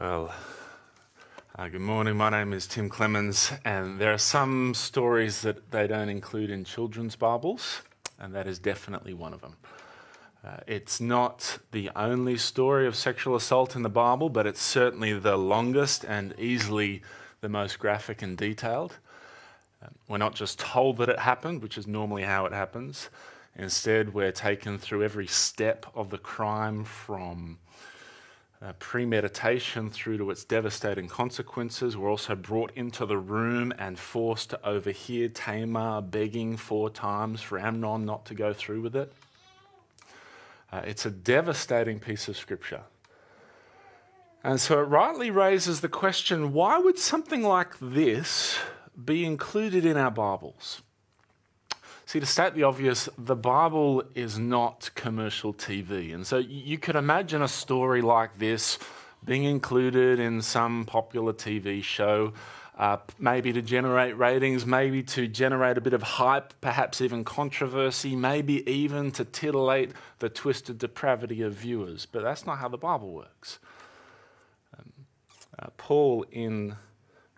Well, uh, good morning. My name is Tim Clemens, and there are some stories that they don't include in children's Bibles, and that is definitely one of them. Uh, it's not the only story of sexual assault in the Bible, but it's certainly the longest and easily the most graphic and detailed. Uh, we're not just told that it happened, which is normally how it happens. Instead, we're taken through every step of the crime from uh, premeditation through to its devastating consequences. We're also brought into the room and forced to overhear Tamar begging four times for Amnon not to go through with it. Uh, it's a devastating piece of scripture. And so it rightly raises the question why would something like this be included in our Bibles? See, to state the obvious, the Bible is not commercial TV. And so you could imagine a story like this being included in some popular TV show, uh, maybe to generate ratings, maybe to generate a bit of hype, perhaps even controversy, maybe even to titillate the twisted depravity of viewers. But that's not how the Bible works. Um, uh, Paul in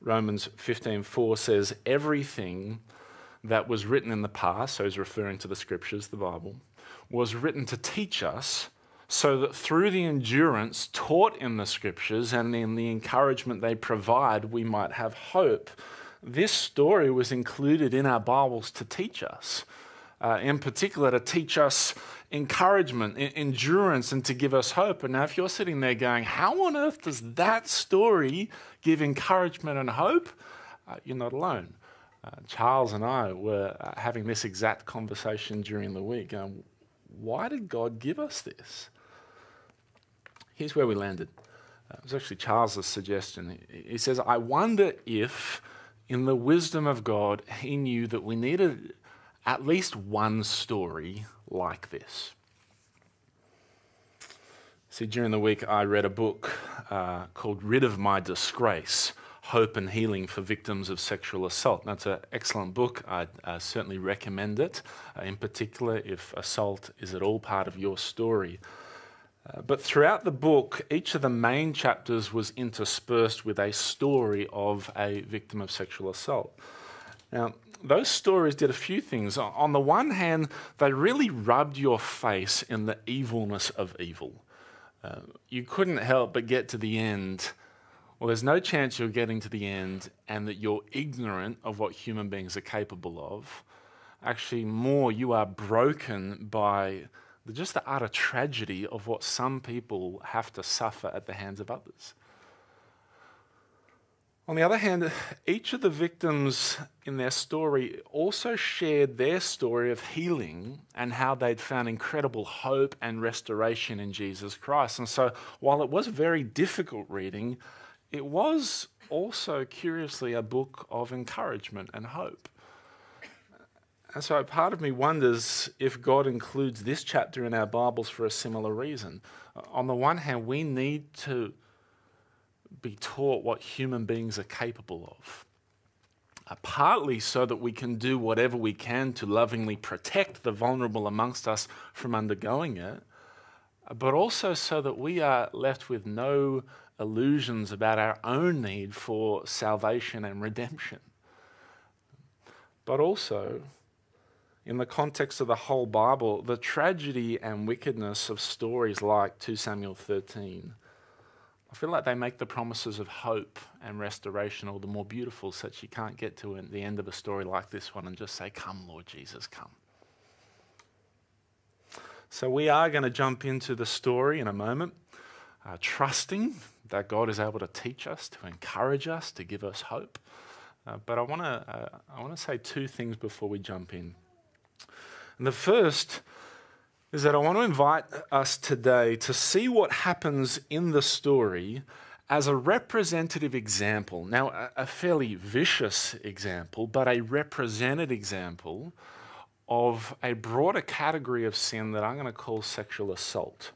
Romans 15:4 says, "Everything that was written in the past, so he's referring to the scriptures, the Bible, was written to teach us so that through the endurance taught in the scriptures and in the encouragement they provide, we might have hope. This story was included in our Bibles to teach us, uh, in particular, to teach us encouragement, endurance, and to give us hope. And now, if you're sitting there going, How on earth does that story give encouragement and hope? Uh, you're not alone. Uh, Charles and I were uh, having this exact conversation during the week. Um, why did God give us this? Here's where we landed. Uh, it was actually Charles's suggestion. He says, I wonder if, in the wisdom of God, he knew that we needed at least one story like this. See, during the week, I read a book uh, called Rid of My Disgrace Hope and Healing for Victims of Sexual Assault. That's an excellent book. I uh, certainly recommend it, uh, in particular if assault is at all part of your story. Uh, but throughout the book, each of the main chapters was interspersed with a story of a victim of sexual assault. Now, those stories did a few things. On the one hand, they really rubbed your face in the evilness of evil. Uh, you couldn't help but get to the end well, there's no chance you're getting to the end and that you're ignorant of what human beings are capable of. Actually, more, you are broken by just the utter tragedy of what some people have to suffer at the hands of others. On the other hand, each of the victims in their story also shared their story of healing and how they'd found incredible hope and restoration in Jesus Christ. And so, while it was very difficult reading, it was also, curiously, a book of encouragement and hope. And so part of me wonders if God includes this chapter in our Bibles for a similar reason. On the one hand, we need to be taught what human beings are capable of. Uh, partly so that we can do whatever we can to lovingly protect the vulnerable amongst us from undergoing it, but also so that we are left with no illusions about our own need for salvation and redemption. But also, in the context of the whole Bible, the tragedy and wickedness of stories like 2 Samuel 13, I feel like they make the promises of hope and restoration all the more beautiful, such you can't get to the end of a story like this one and just say, Come, Lord Jesus, come. So, we are going to jump into the story in a moment, uh, trusting that God is able to teach us, to encourage us, to give us hope. Uh, but I want to uh, I want to say two things before we jump in. And the first is that I want to invite us today to see what happens in the story as a representative example. Now, a, a fairly vicious example, but a represented example of a broader category of sin that I'm going to call sexual assault.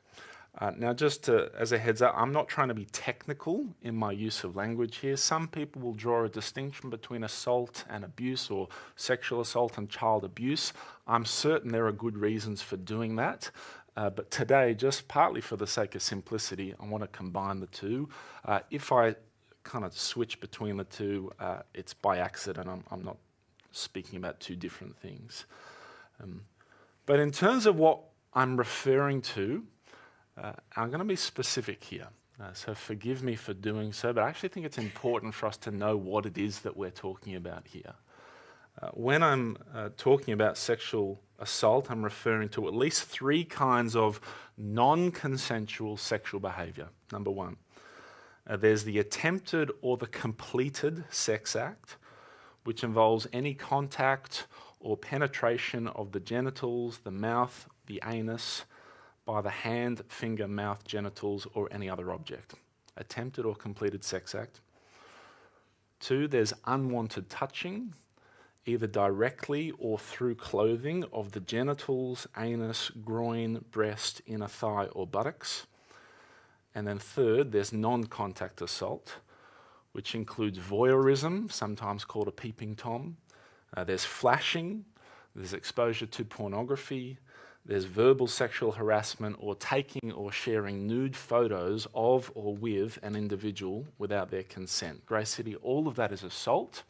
Uh, now, just to, as a heads up, I'm not trying to be technical in my use of language here. Some people will draw a distinction between assault and abuse or sexual assault and child abuse. I'm certain there are good reasons for doing that. Uh, but today, just partly for the sake of simplicity, I want to combine the two. Uh, if I kind of switch between the two, uh, it's by accident. I'm, I'm, not speaking about two different things. Um, but in terms of what I'm referring to, uh, I'm going to be specific here. Uh, so forgive me for doing so, but I actually think it's important for us to know what it is that we're talking about here. Uh, when I'm uh, talking about sexual assault, I'm referring to at least three kinds of non consensual sexual behavior. Number one, uh, there's the attempted or the completed sex act, which involves any contact or penetration of the genitals, the mouth, the anus, by the hand, finger, mouth, genitals, or any other object. Attempted or completed sex act. Two, there's unwanted touching, either directly or through clothing of the genitals, anus, groin, breast, inner thigh, or buttocks. And then third, there's non contact assault, which includes voyeurism, sometimes called a peeping Tom. Uh, there's flashing, there's exposure to pornography, there's verbal sexual harassment or taking or sharing nude photos of or with an individual without their consent. Grace City, all of that is assault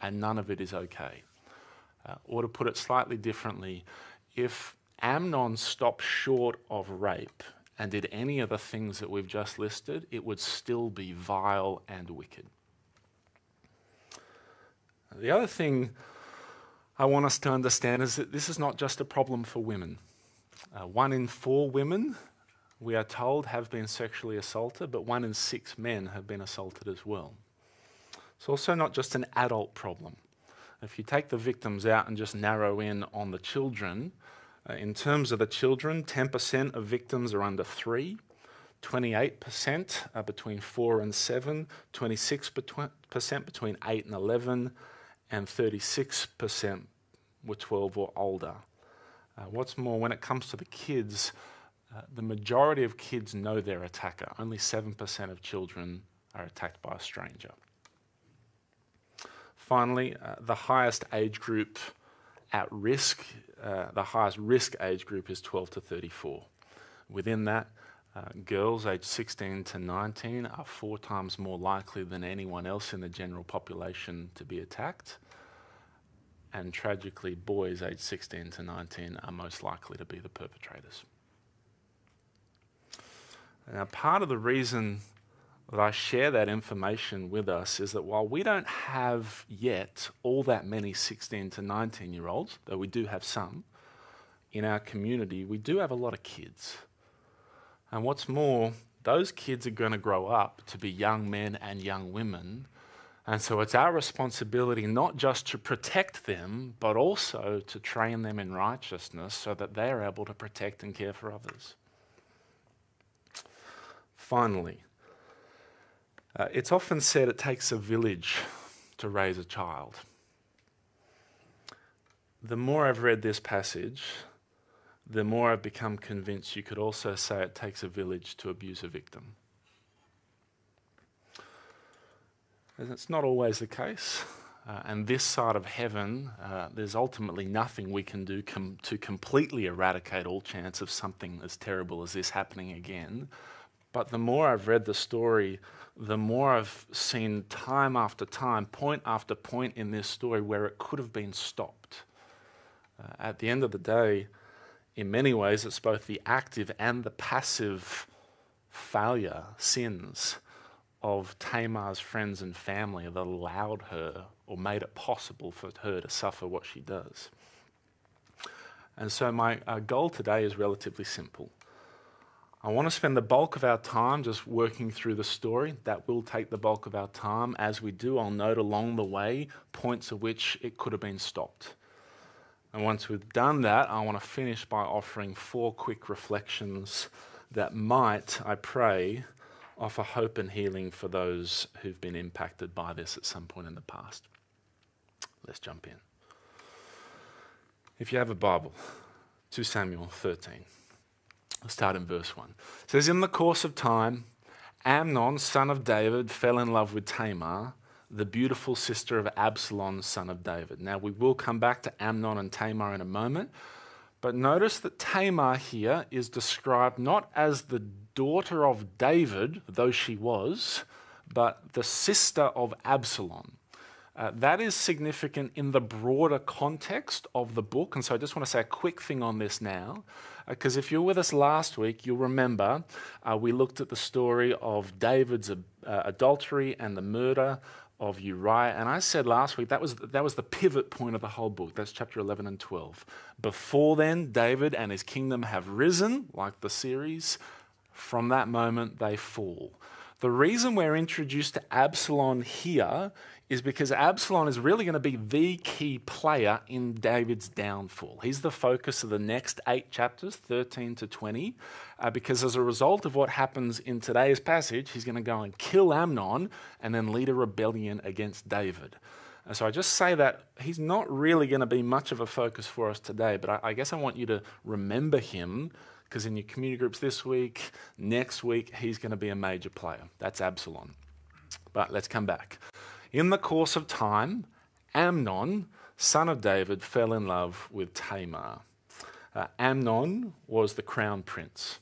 and none of it is okay. Uh, or to put it slightly differently, if Amnon stopped short of rape and did any of the things that we've just listed, it would still be vile and wicked. The other thing I want us to understand is that this is not just a problem for women. Uh, one in four women, we are told, have been sexually assaulted, but one in six men have been assaulted as well. It's also not just an adult problem. If you take the victims out and just narrow in on the children, uh, in terms of the children, 10% of victims are under three, 28% are between four and seven, 26% between eight and 11, and 36% were 12 or older. Uh, what's more, when it comes to the kids, uh, the majority of kids know their attacker. Only 7% of children are attacked by a stranger. Finally, uh, the highest age group at risk, uh, the highest risk age group is 12 to 34. Within that, uh, girls aged 16 to 19 are four times more likely than anyone else in the general population to be attacked and tragically, boys aged 16 to 19 are most likely to be the perpetrators. Now, part of the reason that I share that information with us is that while we don't have yet all that many 16 to 19 year olds, though we do have some in our community, we do have a lot of kids. And what's more, those kids are going to grow up to be young men and young women and so it's our responsibility not just to protect them, but also to train them in righteousness so that they are able to protect and care for others. Finally, uh, it's often said it takes a village to raise a child. The more I've read this passage, the more I've become convinced you could also say it takes a village to abuse a victim. And it's not always the case. Uh, and this side of heaven, uh, there's ultimately nothing we can do com- to completely eradicate all chance of something as terrible as this happening again. But the more I've read the story, the more I've seen time after time, point after point in this story where it could have been stopped. Uh, at the end of the day, in many ways, it's both the active and the passive failure, sins, of Tamar's friends and family that allowed her or made it possible for her to suffer what she does. And so, my uh, goal today is relatively simple. I want to spend the bulk of our time just working through the story. That will take the bulk of our time. As we do, I'll note along the way points at which it could have been stopped. And once we've done that, I want to finish by offering four quick reflections that might, I pray, offer hope and healing for those who've been impacted by this at some point in the past. Let's jump in. If you have a Bible, 2 Samuel 13. I'll start in verse 1. It says, In the course of time, Amnon, son of David, fell in love with Tamar, the beautiful sister of Absalom, son of David. Now, we will come back to Amnon and Tamar in a moment, But notice that Tamar here is described not as the daughter of David, though she was, but the sister of Absalom. Uh, that is significant in the broader context of the book. And so I just want to say a quick thing on this now. Because uh, if you were with us last week, you'll remember uh, we looked at the story of David's uh, adultery and the murder of Uriah. And I said last week that was, that was the pivot point of the whole book. That's chapter 11 and 12. Before then, David and his kingdom have risen, like the series. From that moment, they fall. The reason we're introduced to Absalom here is because Absalom is really going to be the key player in David's downfall. He's the focus of the next eight chapters, 13 to 20, uh, because as a result of what happens in today's passage, he's going to go and kill Amnon and then lead a rebellion against David. And so I just say that he's not really going to be much of a focus for us today, but I, I guess I want you to remember him because in your community groups this week, next week, he's going to be a major player. That's Absalom. But let's come back. In the course of time, Amnon, son of David, fell in love with Tamar. Uh, Amnon was the crown prince.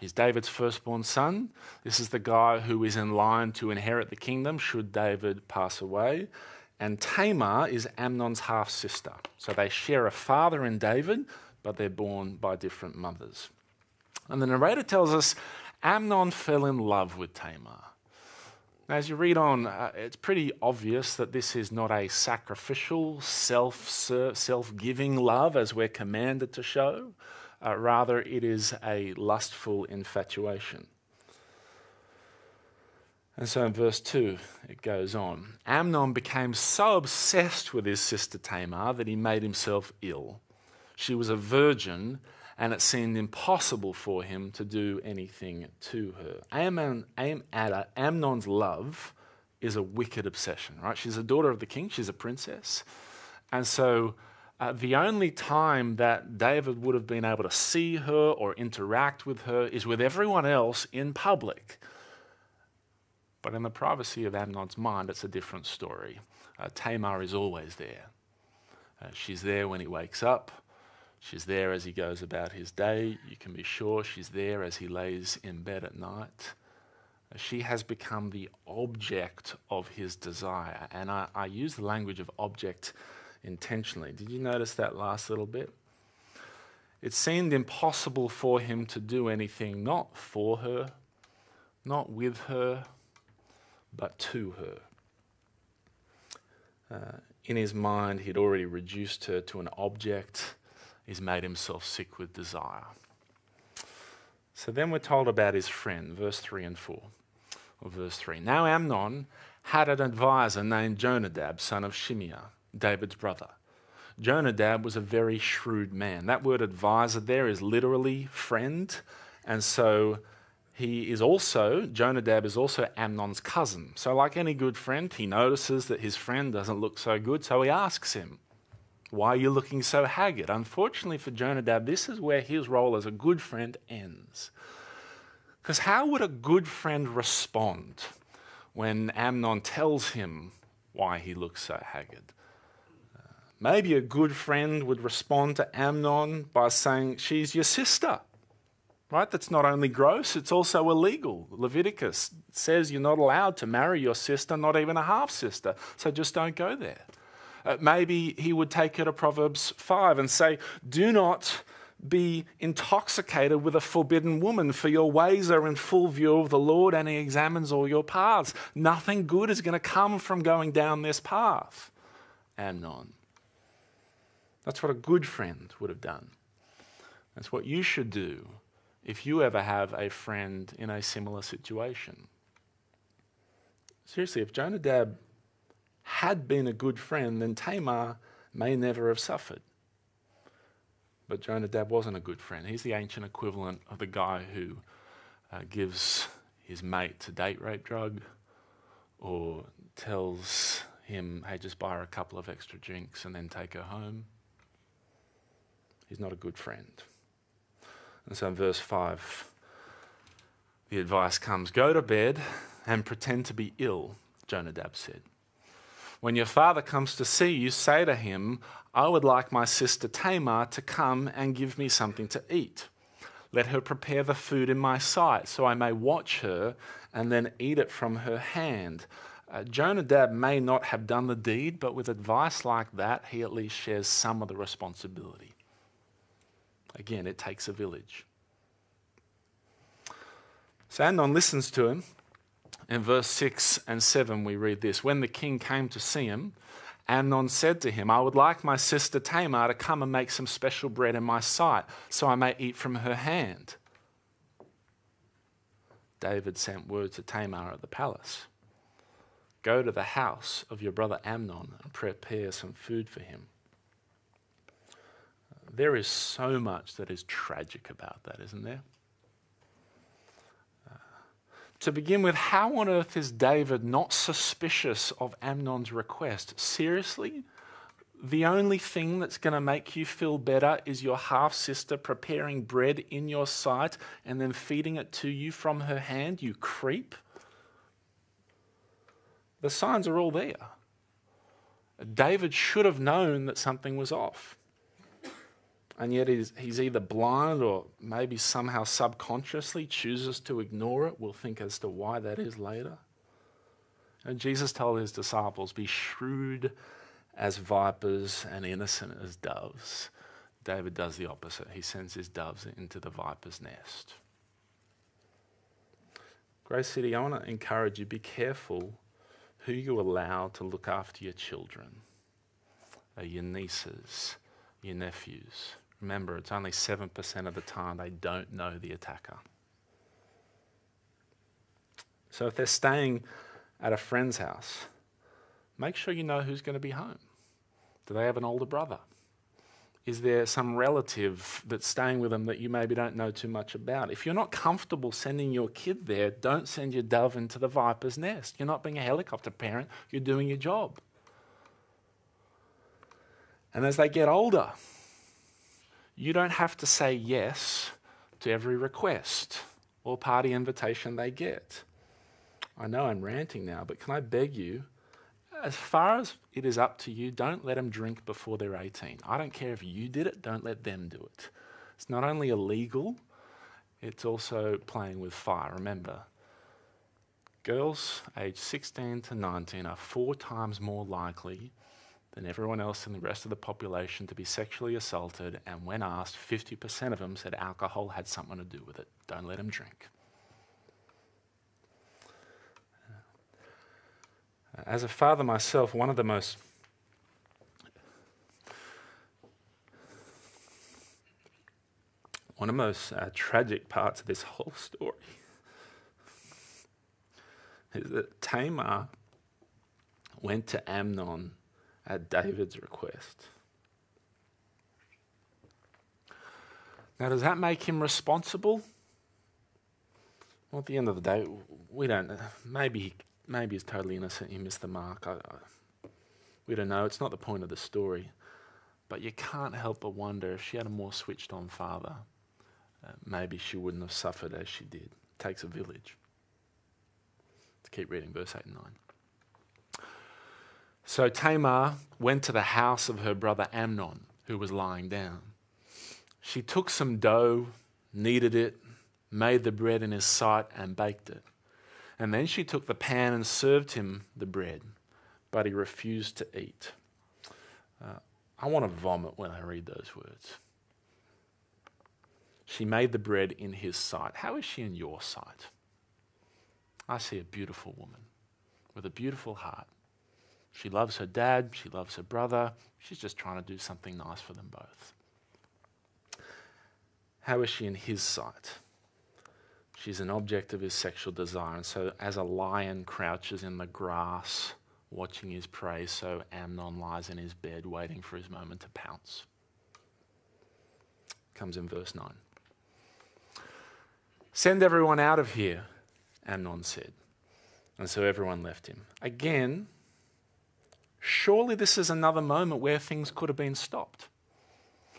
He's David's firstborn son. This is the guy who is in line to inherit the kingdom should David pass away. And Tamar is Amnon's half sister. So they share a father in David, but they're born by different mothers. And the narrator tells us Amnon fell in love with Tamar. Now, As you read on, uh, it's pretty obvious that this is not a sacrificial, self self giving love as we're commanded to show. Uh, rather, it is a lustful infatuation. And so in verse 2, it goes on Amnon became so obsessed with his sister Tamar that he made himself ill. She was a virgin and it seemed impossible for him to do anything to her. Amnon, Am, Amnon's love is a wicked obsession, right? She's a daughter of the king, she's a princess. And so uh, the only time that David would have been able to see her or interact with her is with everyone else in public. But in the privacy of Amnon's mind, it's a different story. Uh, Tamar is always there. Uh, she's there when he wakes up. She's there as he goes about his day. You can be sure she's there as he lays in bed at night. She has become the object of his desire. And I, I use the language of object intentionally. Did you notice that last little bit? It seemed impossible for him to do anything not for her, not with her, but to her. Uh, in his mind, he'd already reduced her to an object He's made himself sick with desire. So then we're told about his friend, verse 3 and 4. Or verse 3. Now Amnon had an advisor named Jonadab, son of Shimeah, David's brother. Jonadab was a very shrewd man. That word advisor there is literally friend. And so he is also, Jonadab is also Amnon's cousin. So, like any good friend, he notices that his friend doesn't look so good, so he asks him, why are you looking so haggard? Unfortunately for Jonadab, this is where his role as a good friend ends. Because how would a good friend respond when Amnon tells him why he looks so haggard? Uh, maybe a good friend would respond to Amnon by saying, She's your sister. Right? That's not only gross, it's also illegal. Leviticus says you're not allowed to marry your sister, not even a half sister. So just don't go there. Uh, maybe he would take her to Proverbs 5 and say, Do not be intoxicated with a forbidden woman, for your ways are in full view of the Lord, and he examines all your paths. Nothing good is going to come from going down this path. Amnon. That's what a good friend would have done. That's what you should do if you ever have a friend in a similar situation. Seriously, if Jonadab had been a good friend, then Tamar may never have suffered. But Jonadab wasn't a good friend. He's the ancient equivalent of the guy who uh, gives his mate a date rape drug or tells him, hey, just buy her a couple of extra drinks and then take her home. He's not a good friend. And so in verse 5, the advice comes go to bed and pretend to be ill, Jonadab said. When your father comes to see you, say to him, I would like my sister Tamar to come and give me something to eat. Let her prepare the food in my sight, so I may watch her and then eat it from her hand. Uh, Jonadab may not have done the deed, but with advice like that, he at least shares some of the responsibility. Again, it takes a village. So listens to him in verse 6 and 7, we read this When the king came to see him, Amnon said to him, I would like my sister Tamar to come and make some special bread in my sight, so I may eat from her hand. David sent word to Tamar at the palace Go to the house of your brother Amnon and prepare some food for him. There is so much that is tragic about that, isn't there? To begin with, how on earth is David not suspicious of Amnon's request? Seriously? The only thing that's going to make you feel better is your half sister preparing bread in your sight and then feeding it to you from her hand, you creep? The signs are all there. David should have known that something was off and yet he's, he's either blind or maybe somehow subconsciously chooses to ignore it. We'll think as to why that is later. And Jesus told his disciples, Be shrewd as vipers and innocent as doves. David does the opposite. He sends his doves into the viper's nest. Grace City, I want to encourage you be careful who you allow to look after your children, Are your nieces, your nephews. Remember, it's only 7% of the time they don't know the attacker. So if they're staying at a friend's house, make sure you know who's going to be home. Do they have an older brother? Is there some relative that's staying with them that you maybe don't know too much about? If you're not comfortable sending your kid there, don't send your dove into the viper's nest. You're not being a helicopter parent, you're doing your job. And as they get older, you don't have to say yes to every request or party invitation they get. I know I'm ranting now, but can I beg you, as far as it is up to you, don't let them drink before they're 18. I don't care if you did it, don't let them do it. It's not only illegal, it's also playing with fire. Remember, girls aged 16 to 19 are four times more likely than everyone else in the rest of the population to be sexually assaulted, and when asked, 50% of them said alcohol had something to do with it. Don't let them drink. As a father myself, one of the most one of the most uh, tragic parts of this whole story is that Tamar went to Amnon at David's request. Now, does that make him responsible? Well, at the end of the day, we don't. Maybe, maybe he's totally innocent. He missed the mark. I, I, we don't know. It's not the point of the story. But you can't help but wonder if she had a more switched on father, uh, maybe she wouldn't have suffered as she did. It takes a village. Let's keep reading verse 8 and 9. So Tamar went to the house of her brother Amnon, who was lying down. She took some dough, kneaded it, made the bread in his sight, and baked it. And then she took the pan and served him the bread, but he refused to eat. Uh, I want to vomit when I read those words. She made the bread in his sight. How is she in your sight? I see a beautiful woman with a beautiful heart she loves her dad, she loves her brother. She's just trying to do something nice for them both. How is she in his sight? She's an object of his sexual desire. And so, as a lion crouches in the grass, watching his prey, so Amnon lies in his bed, waiting for his moment to pounce. Comes in verse 9. Send everyone out of here, Amnon said. And so everyone left him. Again, Surely this is another moment where things could have been stopped.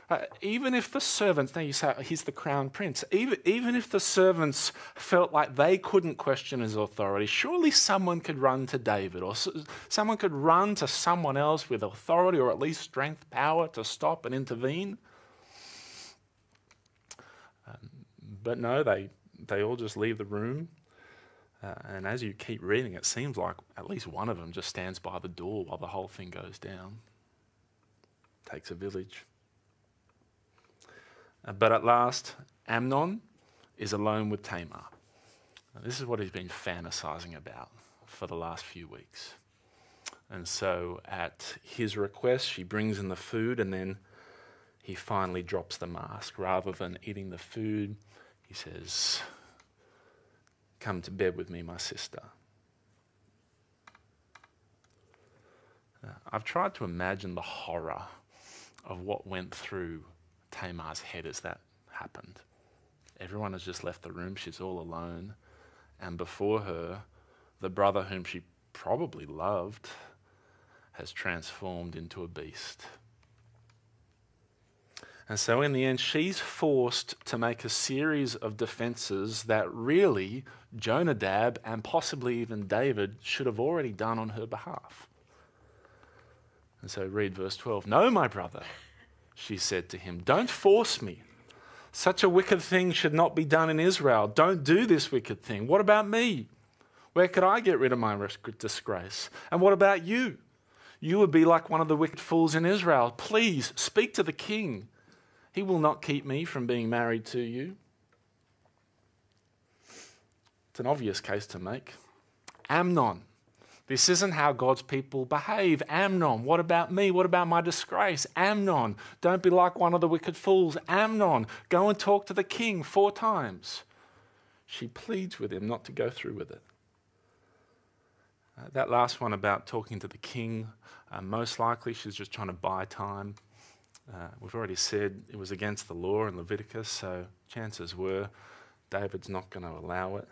Uh, even if the servants, now you say he's the crown prince, even, even if the servants felt like they couldn't question his authority, surely someone could run to David or s- someone could run to someone else with authority or at least strength, power to stop and intervene. Um, but no, they, they all just leave the room. Uh, and as you keep reading, it seems like at least one of them just stands by the door while the whole thing goes down. Takes a village. Uh, but at last, Amnon is alone with Tamar. Now, this is what he's been fantasizing about for the last few weeks. And so, at his request, she brings in the food, and then he finally drops the mask. Rather than eating the food, he says, Come to bed with me, my sister. I've tried to imagine the horror of what went through Tamar's head as that happened. Everyone has just left the room, she's all alone, and before her, the brother whom she probably loved has transformed into a beast. And so, in the end, she's forced to make a series of defenses that really Jonadab and possibly even David should have already done on her behalf. And so, read verse 12 No, my brother, she said to him, don't force me. Such a wicked thing should not be done in Israel. Don't do this wicked thing. What about me? Where could I get rid of my disgrace? And what about you? You would be like one of the wicked fools in Israel. Please speak to the king. He will not keep me from being married to you. It's an obvious case to make. Amnon. This isn't how God's people behave. Amnon, what about me? What about my disgrace? Amnon, don't be like one of the wicked fools. Amnon, go and talk to the king four times. She pleads with him not to go through with it. Uh, that last one about talking to the king, uh, most likely she's just trying to buy time. Uh, we've already said it was against the law in Leviticus, so chances were David's not going to allow it.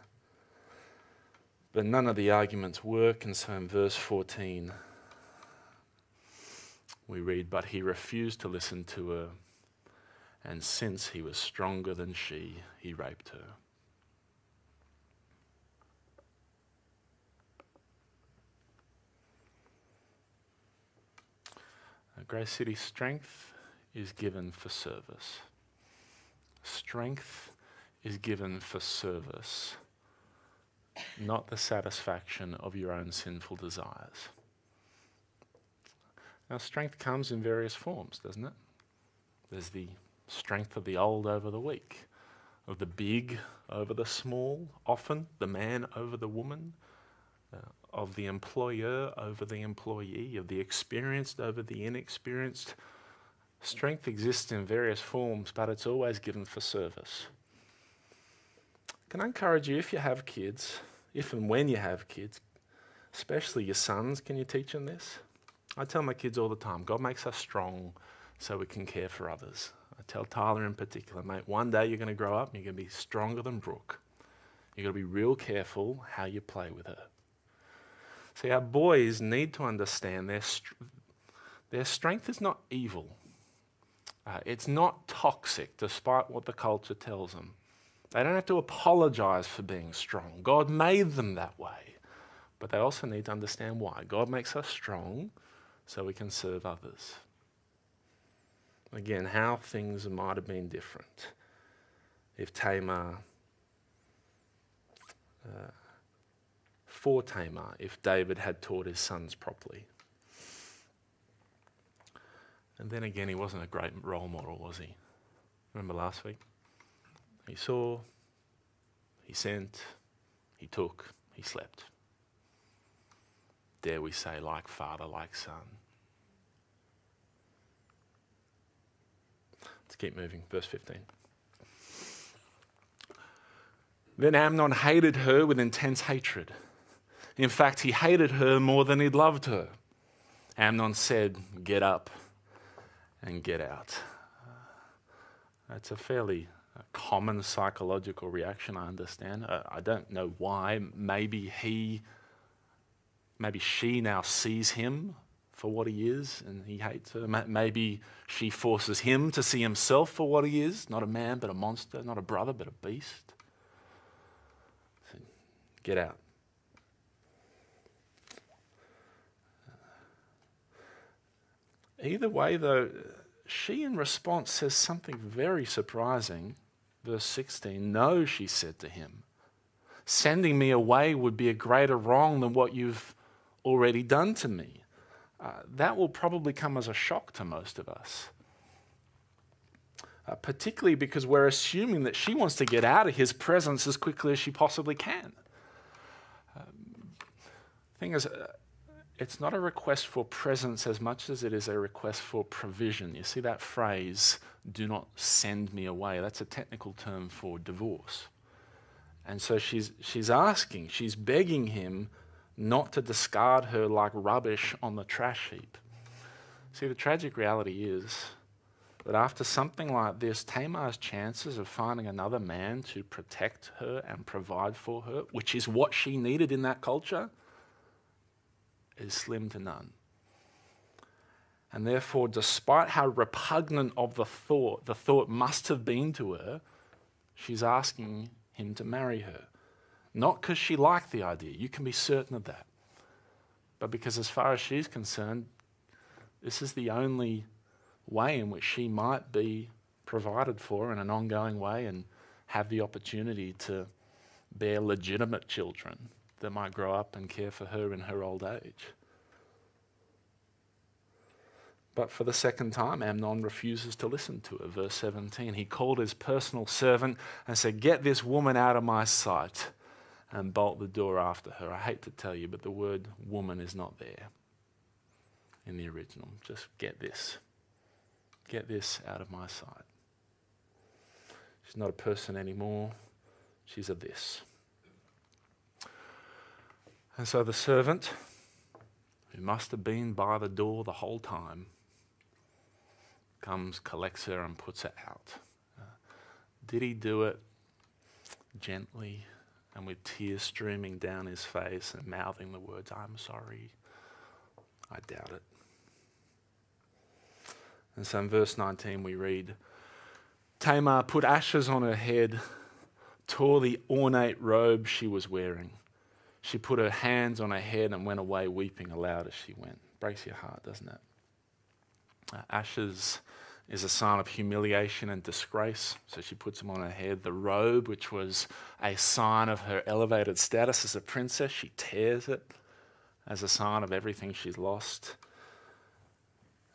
But none of the arguments work, and so in verse 14, we read, But he refused to listen to her, and since he was stronger than she, he raped her. Grace City strength is given for service. Strength is given for service, not the satisfaction of your own sinful desires. Now, strength comes in various forms, doesn't it? There's the strength of the old over the weak, of the big over the small, often the man over the woman, uh, of the employer over the employee, of the experienced over the inexperienced Strength exists in various forms, but it's always given for service. Can I encourage you, if you have kids, if and when you have kids, especially your sons, can you teach them this? I tell my kids all the time God makes us strong so we can care for others. I tell Tyler in particular, mate, one day you're going to grow up and you're going to be stronger than Brooke. You've got to be real careful how you play with her. See, our boys need to understand their, their strength is not evil. Uh, it's not toxic, despite what the culture tells them. They don't have to apologize for being strong. God made them that way. But they also need to understand why. God makes us strong so we can serve others. Again, how things might have been different if Tamar, uh, for Tamar, if David had taught his sons properly. And then again, he wasn't a great role model, was he? Remember last week? He saw, he sent, he took, he slept. Dare we say, like father, like son. Let's keep moving. Verse 15. Then Amnon hated her with intense hatred. In fact, he hated her more than he'd loved her. Amnon said, Get up and get out. It's a fairly uh, common psychological reaction, I understand. Uh, I don't know why. Maybe he, maybe she now sees him for what he is and he hates her. Maybe she forces him to see himself for what he is not a man, but a monster, not a brother, but a beast. So get out. Either way, though, she in response says something very surprising. Verse 16 No, she said to him, sending me away would be a greater wrong than what you've already done to me. Uh, that will probably come as a shock to most of us. Uh, particularly because we're assuming that she wants to get out of his presence as quickly as she possibly can. Um, thing is, uh, it's not a request for presence as much as it is a request for provision. You see that phrase, do not send me away? That's a technical term for divorce. And so she's, she's asking, she's begging him not to discard her like rubbish on the trash heap. See, the tragic reality is that after something like this, Tamar's chances of finding another man to protect her and provide for her, which is what she needed in that culture, is slim to none. And therefore, despite how repugnant of the thought the thought must have been to her, she's asking him to marry her. Not because she liked the idea, you can be certain of that, but because, as far as she's concerned, this is the only way in which she might be provided for in an ongoing way and have the opportunity to bear legitimate children that might grow up and care for her in her old age. But for the second time, Amnon refuses to listen to her. Verse 17. He called his personal servant and said, Get this woman out of my sight and bolt the door after her. I hate to tell you, but the word woman is not there in the original. Just get this. Get this out of my sight. She's not a person anymore. She's a this. And so the servant, who must have been by the door the whole time, comes, collects her, and puts her out. Uh, did he do it gently? and with tears streaming down his face and mouthing the words, I'm sorry. I doubt it. And so in verse 19 we read Tamar put ashes on her head, tore the ornate robe she was wearing. She put her hands on her head and went away weeping aloud as she went. Breaks your heart, doesn't it? Uh, ashes is a sign of humiliation and disgrace. So she puts them on her head. The robe, which was a sign of her elevated status as a princess, she tears it as a sign of everything she's lost.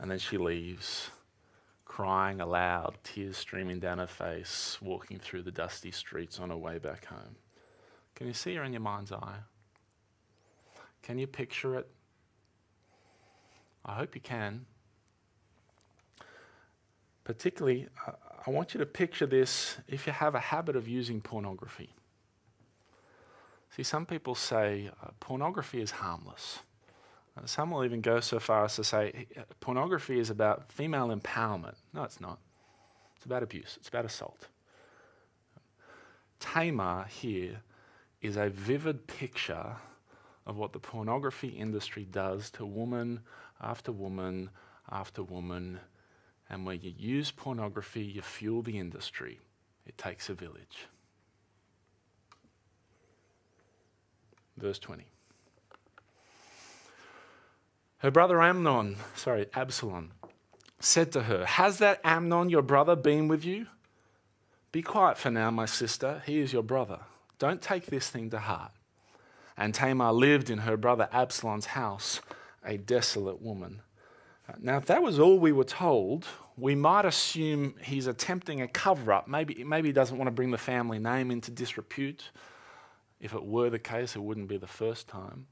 And then she leaves, crying aloud, tears streaming down her face, walking through the dusty streets on her way back home. Can you see her in your mind's eye? Can you picture it? I hope you can. Particularly, I want you to picture this if you have a habit of using pornography. See, some people say uh, pornography is harmless. Uh, some will even go so far as to say uh, pornography is about female empowerment. No, it's not. It's about abuse, it's about assault. Tamar here is a vivid picture of what the pornography industry does to woman after woman after woman and when you use pornography, you fuel the industry. It takes a village. Verse 20. Her brother Amnon, sorry, Absalom, said to her, Has that Amnon, your brother, been with you? Be quiet for now, my sister. He is your brother. Don't take this thing to heart. And Tamar lived in her brother Absalom's house, a desolate woman. Now, if that was all we were told, we might assume he's attempting a cover up. Maybe, maybe he doesn't want to bring the family name into disrepute. If it were the case, it wouldn't be the first time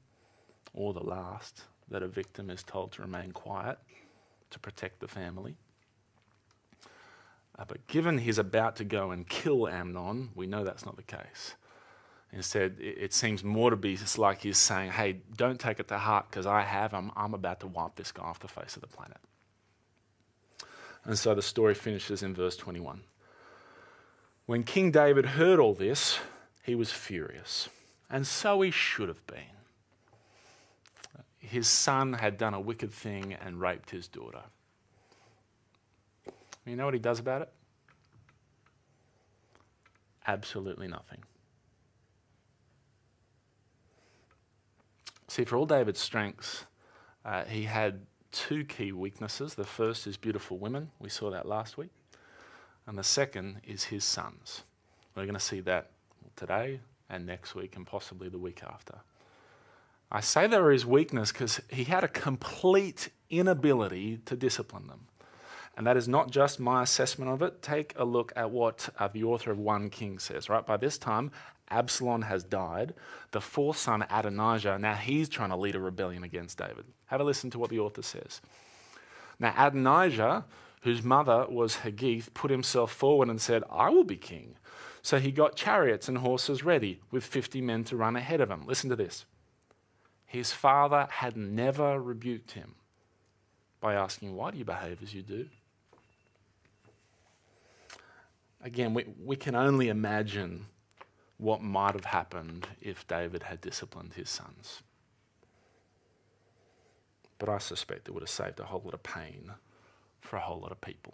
or the last that a victim is told to remain quiet to protect the family. Uh, but given he's about to go and kill Amnon, we know that's not the case. Instead, it, seems more to be just like he's saying, hey, don't take it to heart because I have. I'm, I'm about to wipe this guy off the face of the planet. And so the story finishes in verse 21. When King David heard all this, he was furious, and so he should have been. his son had done a wicked thing and raped his daughter. You know what he does about it? Absolutely nothing. See, for all David's strengths, uh, he had two key weaknesses. The first is beautiful women. We saw that last week. And the second is his sons. We're going to see that today and next week and possibly the week after. I say they were his weakness because he had a complete inability to discipline them. And that is not just my assessment of it. Take a look at what uh, the author of 1 King says, right? By this time, Absalom has died. The fourth son, Adonijah, now he's trying to lead a rebellion against David. Have a listen to what the author says. Now, Adonijah, whose mother was Haggith, put himself forward and said, I will be king. So he got chariots and horses ready with 50 men to run ahead of him. Listen to this. His father had never rebuked him by asking, Why do you behave as you do? Again, we, we can only imagine what might have happened if David had disciplined his sons. But I suspect it would have saved a whole lot of pain for a whole lot of people.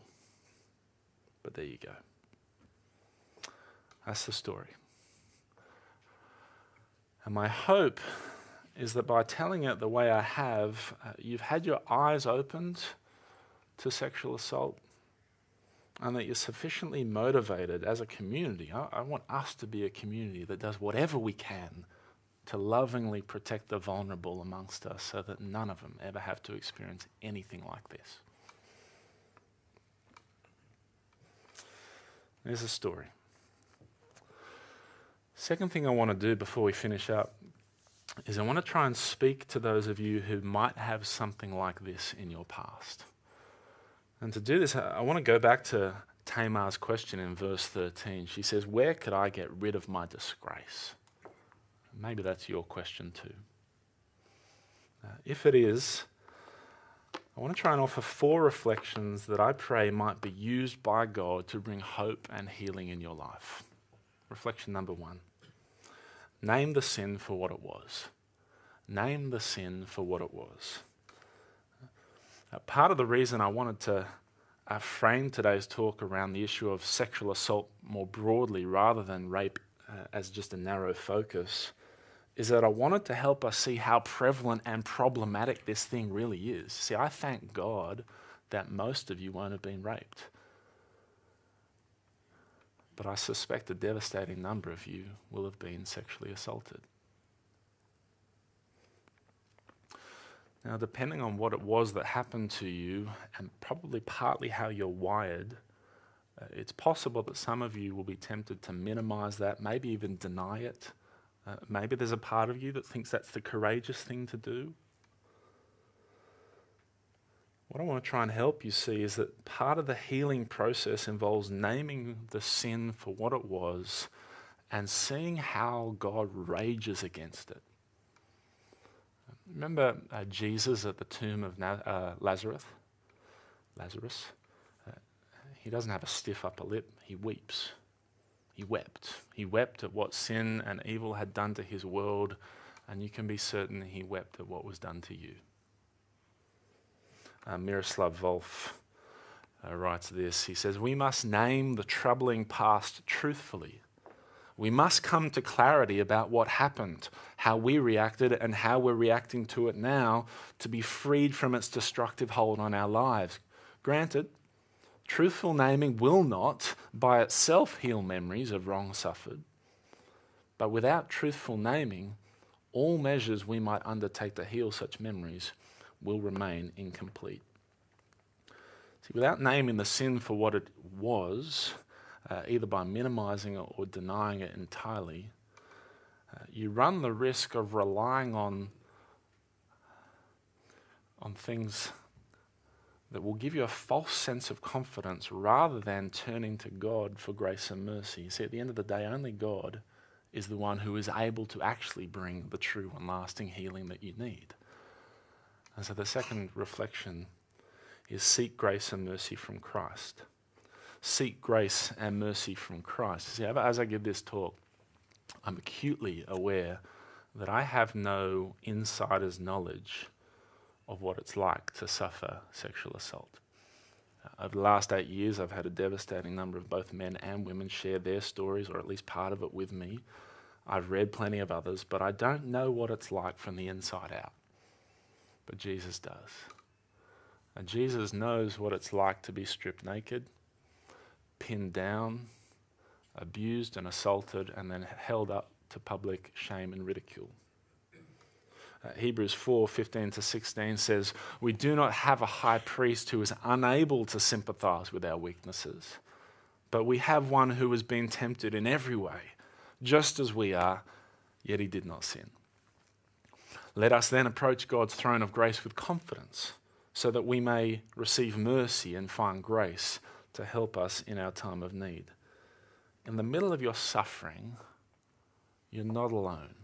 But there you go. That's the story. And my hope is that by telling it the way I have, uh, you've had your eyes opened to sexual assault and that you're sufficiently motivated as a community. I, I, want us to be a community that does whatever we can to lovingly protect the vulnerable amongst us so that none of them ever have to experience anything like this. There's a story. Second thing I want to do before we finish up is I want to try and speak to those of you who might have something like this in your past. And to do this, I want to go back to Tamar's question in verse 13. She says, Where could I get rid of my disgrace? Maybe that's your question too. Uh, if it is, I want to try and offer four reflections that I pray might be used by God to bring hope and healing in your life. Reflection number one name the sin for what it was. Name the sin for what it was. Part of the reason I wanted to uh, frame today's talk around the issue of sexual assault more broadly rather than rape uh, as just a narrow focus is that I wanted to help us see how prevalent and problematic this thing really is. See, I thank God that most of you won't have been raped. But I suspect a devastating number of you will have been sexually assaulted. Now, depending on what it was that happened to you, and probably partly how you're wired, uh, it's possible that some of you will be tempted to minimize that, maybe even deny it. Uh, maybe there's a part of you that thinks that's the courageous thing to do. What I want to try and help you see is that part of the healing process involves naming the sin for what it was and seeing how God rages against it. Remember uh, Jesus at the tomb of Na- uh, Lazarus? Lazarus. Uh, he doesn't have a stiff upper lip, he weeps. He wept. He wept at what sin and evil had done to his world, and you can be certain he wept at what was done to you. Uh, Miroslav Volf uh, writes this. He says, We must name the troubling past truthfully we must come to clarity about what happened, how we reacted, and how we're reacting to it now to be freed from its destructive hold on our lives. Granted, truthful naming will not by itself heal memories of wrong suffered, but without truthful naming, all measures we might undertake to heal such memories will remain incomplete. See, without naming the sin for what it was, uh, either by minimizing it or denying it entirely, uh, you run the risk of relying on, on things that will give you a false sense of confidence rather than turning to God for grace and mercy. See, at the end of the day, only God is the one who is able to actually bring the true and lasting healing that you need. And so the second reflection is seek grace and mercy from Christ seek grace and mercy from Christ. See, as I give this talk, I'm acutely aware that I have no insider's knowledge of what it's like to suffer sexual assault. Uh, over the last eight years, I've had a devastating number of both men and women share their stories, or at least part of it, with me. I've read plenty of others, but I don't know what it's like from the inside out. But Jesus does. And Jesus knows what it's like to be stripped naked, pinned down, abused and assaulted, and then held up to public shame and ridicule. Uh, Hebrews 4 15 to 16 says, We do not have a high priest who is unable to sympathize with our weaknesses, but we have one who has been tempted in every way, just as we are, yet he did not sin. Let us then approach God's throne of grace with confidence so that we may receive mercy and find grace to help us in our time of need. In the middle of your suffering, you're not alone.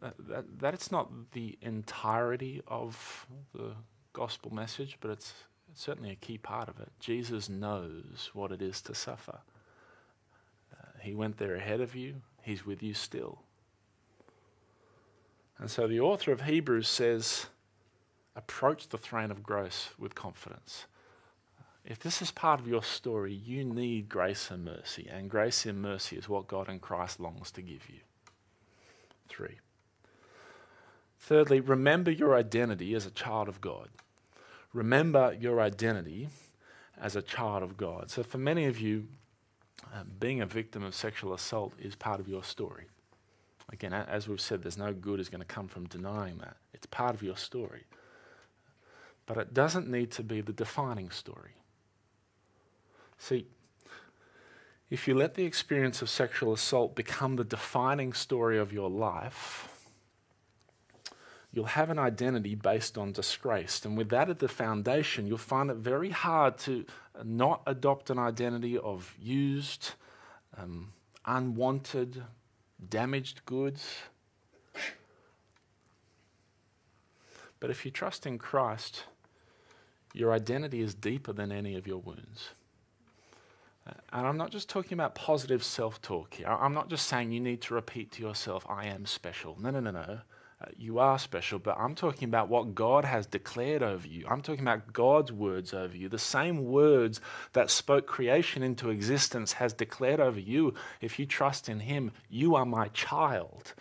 That, that, that's not the entirety of the gospel message, but it's, it's, certainly a key part of it. Jesus knows what it is to suffer. Uh, he went there ahead of you, He's with you still. And so the author of Hebrews says, approach the throne of grace with confidence. If this is part of your story, you need grace and mercy, and grace and mercy is what God in Christ longs to give you. Three. Thirdly, remember your identity as a child of God. Remember your identity as a child of God. So, for many of you, uh, being a victim of sexual assault is part of your story. Again, as we've said, there's no good is going to come from denying that. It's part of your story. But it doesn't need to be the defining story. See, if you let the experience of sexual assault become the defining story of your life, you'll have an identity based on disgrace. And with that at the foundation, you'll find it very hard to not adopt an identity of used, um, unwanted, damaged goods. But if you trust in Christ, your identity is deeper than any of your wounds. And I'm not just talking about positive self talk here. I'm not just saying you need to repeat to yourself, I am special. No, no, no, no. Uh, you are special, but I'm talking about what God has declared over you. I'm talking about God's words over you. The same words that spoke creation into existence has declared over you. If you trust in Him, you are my child.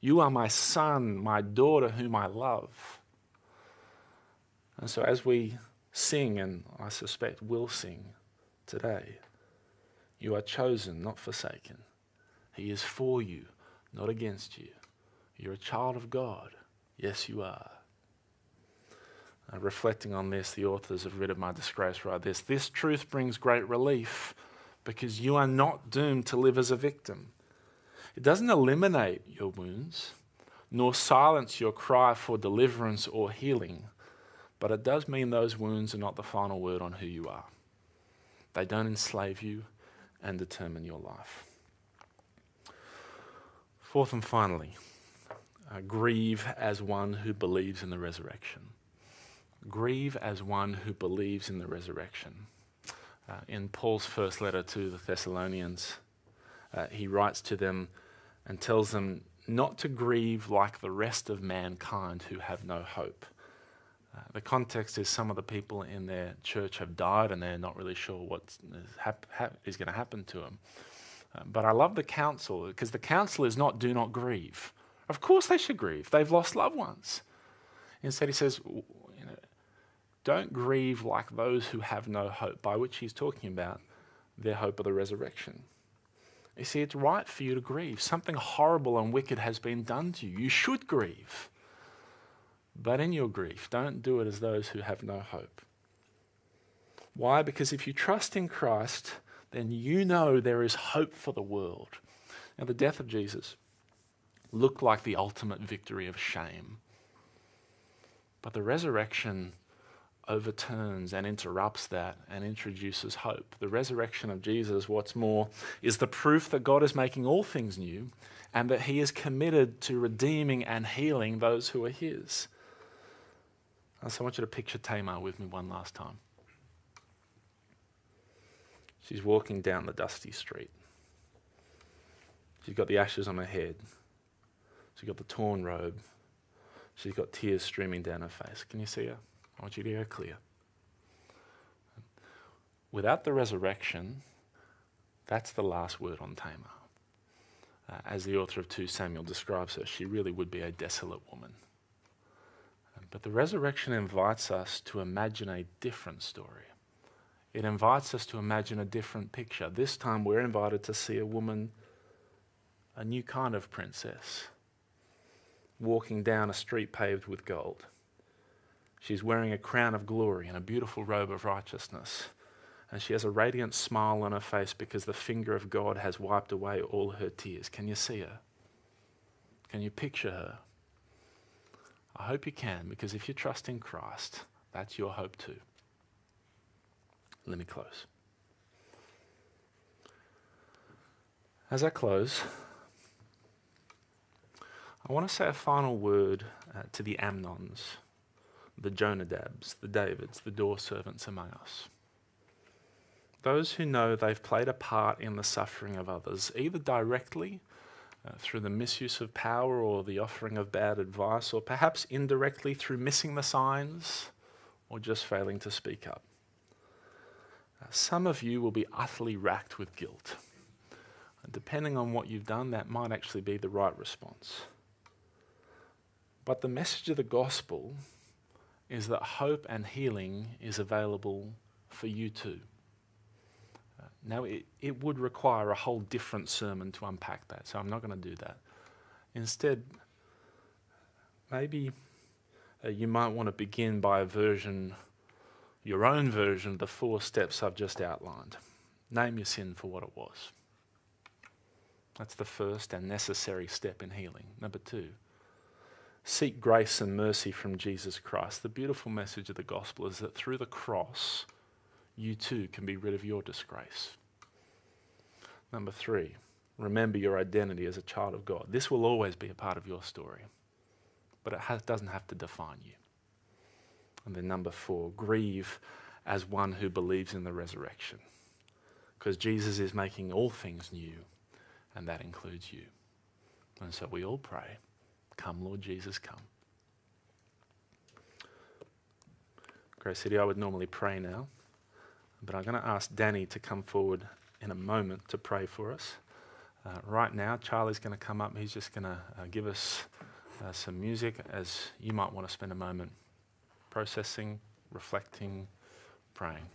You are my son, my daughter, whom I love. And so, as we sing, and I suspect will sing today. You are chosen, not forsaken. He is for you, not against you. You're a child of God. Yes, you are. Uh, reflecting on this, the authors of Rid of My Disgrace write this This truth brings great relief because you are not doomed to live as a victim. It doesn't eliminate your wounds, nor silence your cry for deliverance or healing. But it does mean those wounds are not the final word on who you are. They don't enslave you and determine your life. Fourth and finally, uh, grieve as one who believes in the resurrection. Grieve as one who believes in the resurrection. Uh, in Paul's first letter to the Thessalonians, uh, he writes to them and tells them not to grieve like the rest of mankind who have no hope. Uh, the context is some of the people in their church have died and they're not really sure what is, hap- hap- is going to happen to them. Uh, but I love the counsel because the counsel is not do not grieve. Of course they should grieve. They've lost loved ones. Instead, he says, you know, don't grieve like those who have no hope, by which he's talking about their hope of the resurrection. You see, it's right for you to grieve. Something horrible and wicked has been done to you. You should grieve. But in your grief, don't do it as those who have no hope. Why? Because if you trust in Christ, then you know there is hope for the world. Now, the death of Jesus looked like the ultimate victory of shame. But the resurrection overturns and interrupts that and introduces hope. The resurrection of Jesus, what's more, is the proof that God is making all things new and that he is committed to redeeming and healing those who are his. So I want you to picture Tamar with me one last time. She's walking down the dusty street. She's got the ashes on her head. She's got the torn robe. She's got tears streaming down her face. Can you see her? I want you to hear clear. Without the resurrection, that's the last word on Tamar. Uh, as the author of 2 Samuel describes her, she really would be a desolate woman. But the resurrection invites us to imagine a different story. It invites us to imagine a different picture. This time we're invited to see a woman, a new kind of princess, walking down a street paved with gold. She's wearing a crown of glory and a beautiful robe of righteousness. And she has a radiant smile on her face because the finger of God has wiped away all her tears. Can you see her? Can you picture her? I hope you can, because if you trust in Christ, that's your hope too. Let me close. As I close, I want to say a final word uh, to the Amnons, the Jonadabs, the Davids, the door servants among us. Those who know they've played a part in the suffering of others, either directly uh, through the misuse of power or the offering of bad advice, or perhaps indirectly through missing the signs or just failing to speak up. Uh, some of you will be utterly racked with guilt. And depending on what you've done, that might actually be the right response. But the message of the gospel is that hope and healing is available for you too. Now, it, it would require a whole different sermon to unpack that, so I'm not going to do that. Instead, maybe uh, you might want to begin by a version, your own version of the four steps I've just outlined. Name your sin for what it was. That's the first and necessary step in healing. Number two, seek grace and mercy from Jesus Christ. The beautiful message of the gospel is that through the cross, you too can be rid of your disgrace. Number three, remember your identity as a child of God. This will always be a part of your story, but it has, doesn't have to define you. And then number four, grieve as one who believes in the resurrection. Because Jesus is making all things new, and that includes you. And so we all pray. Come, Lord Jesus, come. Grace City, I would normally pray now, but I'm going to ask Danny to come forward in a moment to pray for us. Uh, right now, Charlie's going to come up. He's just going to uh, give us uh, some music as you might want to spend a moment processing, reflecting, praying.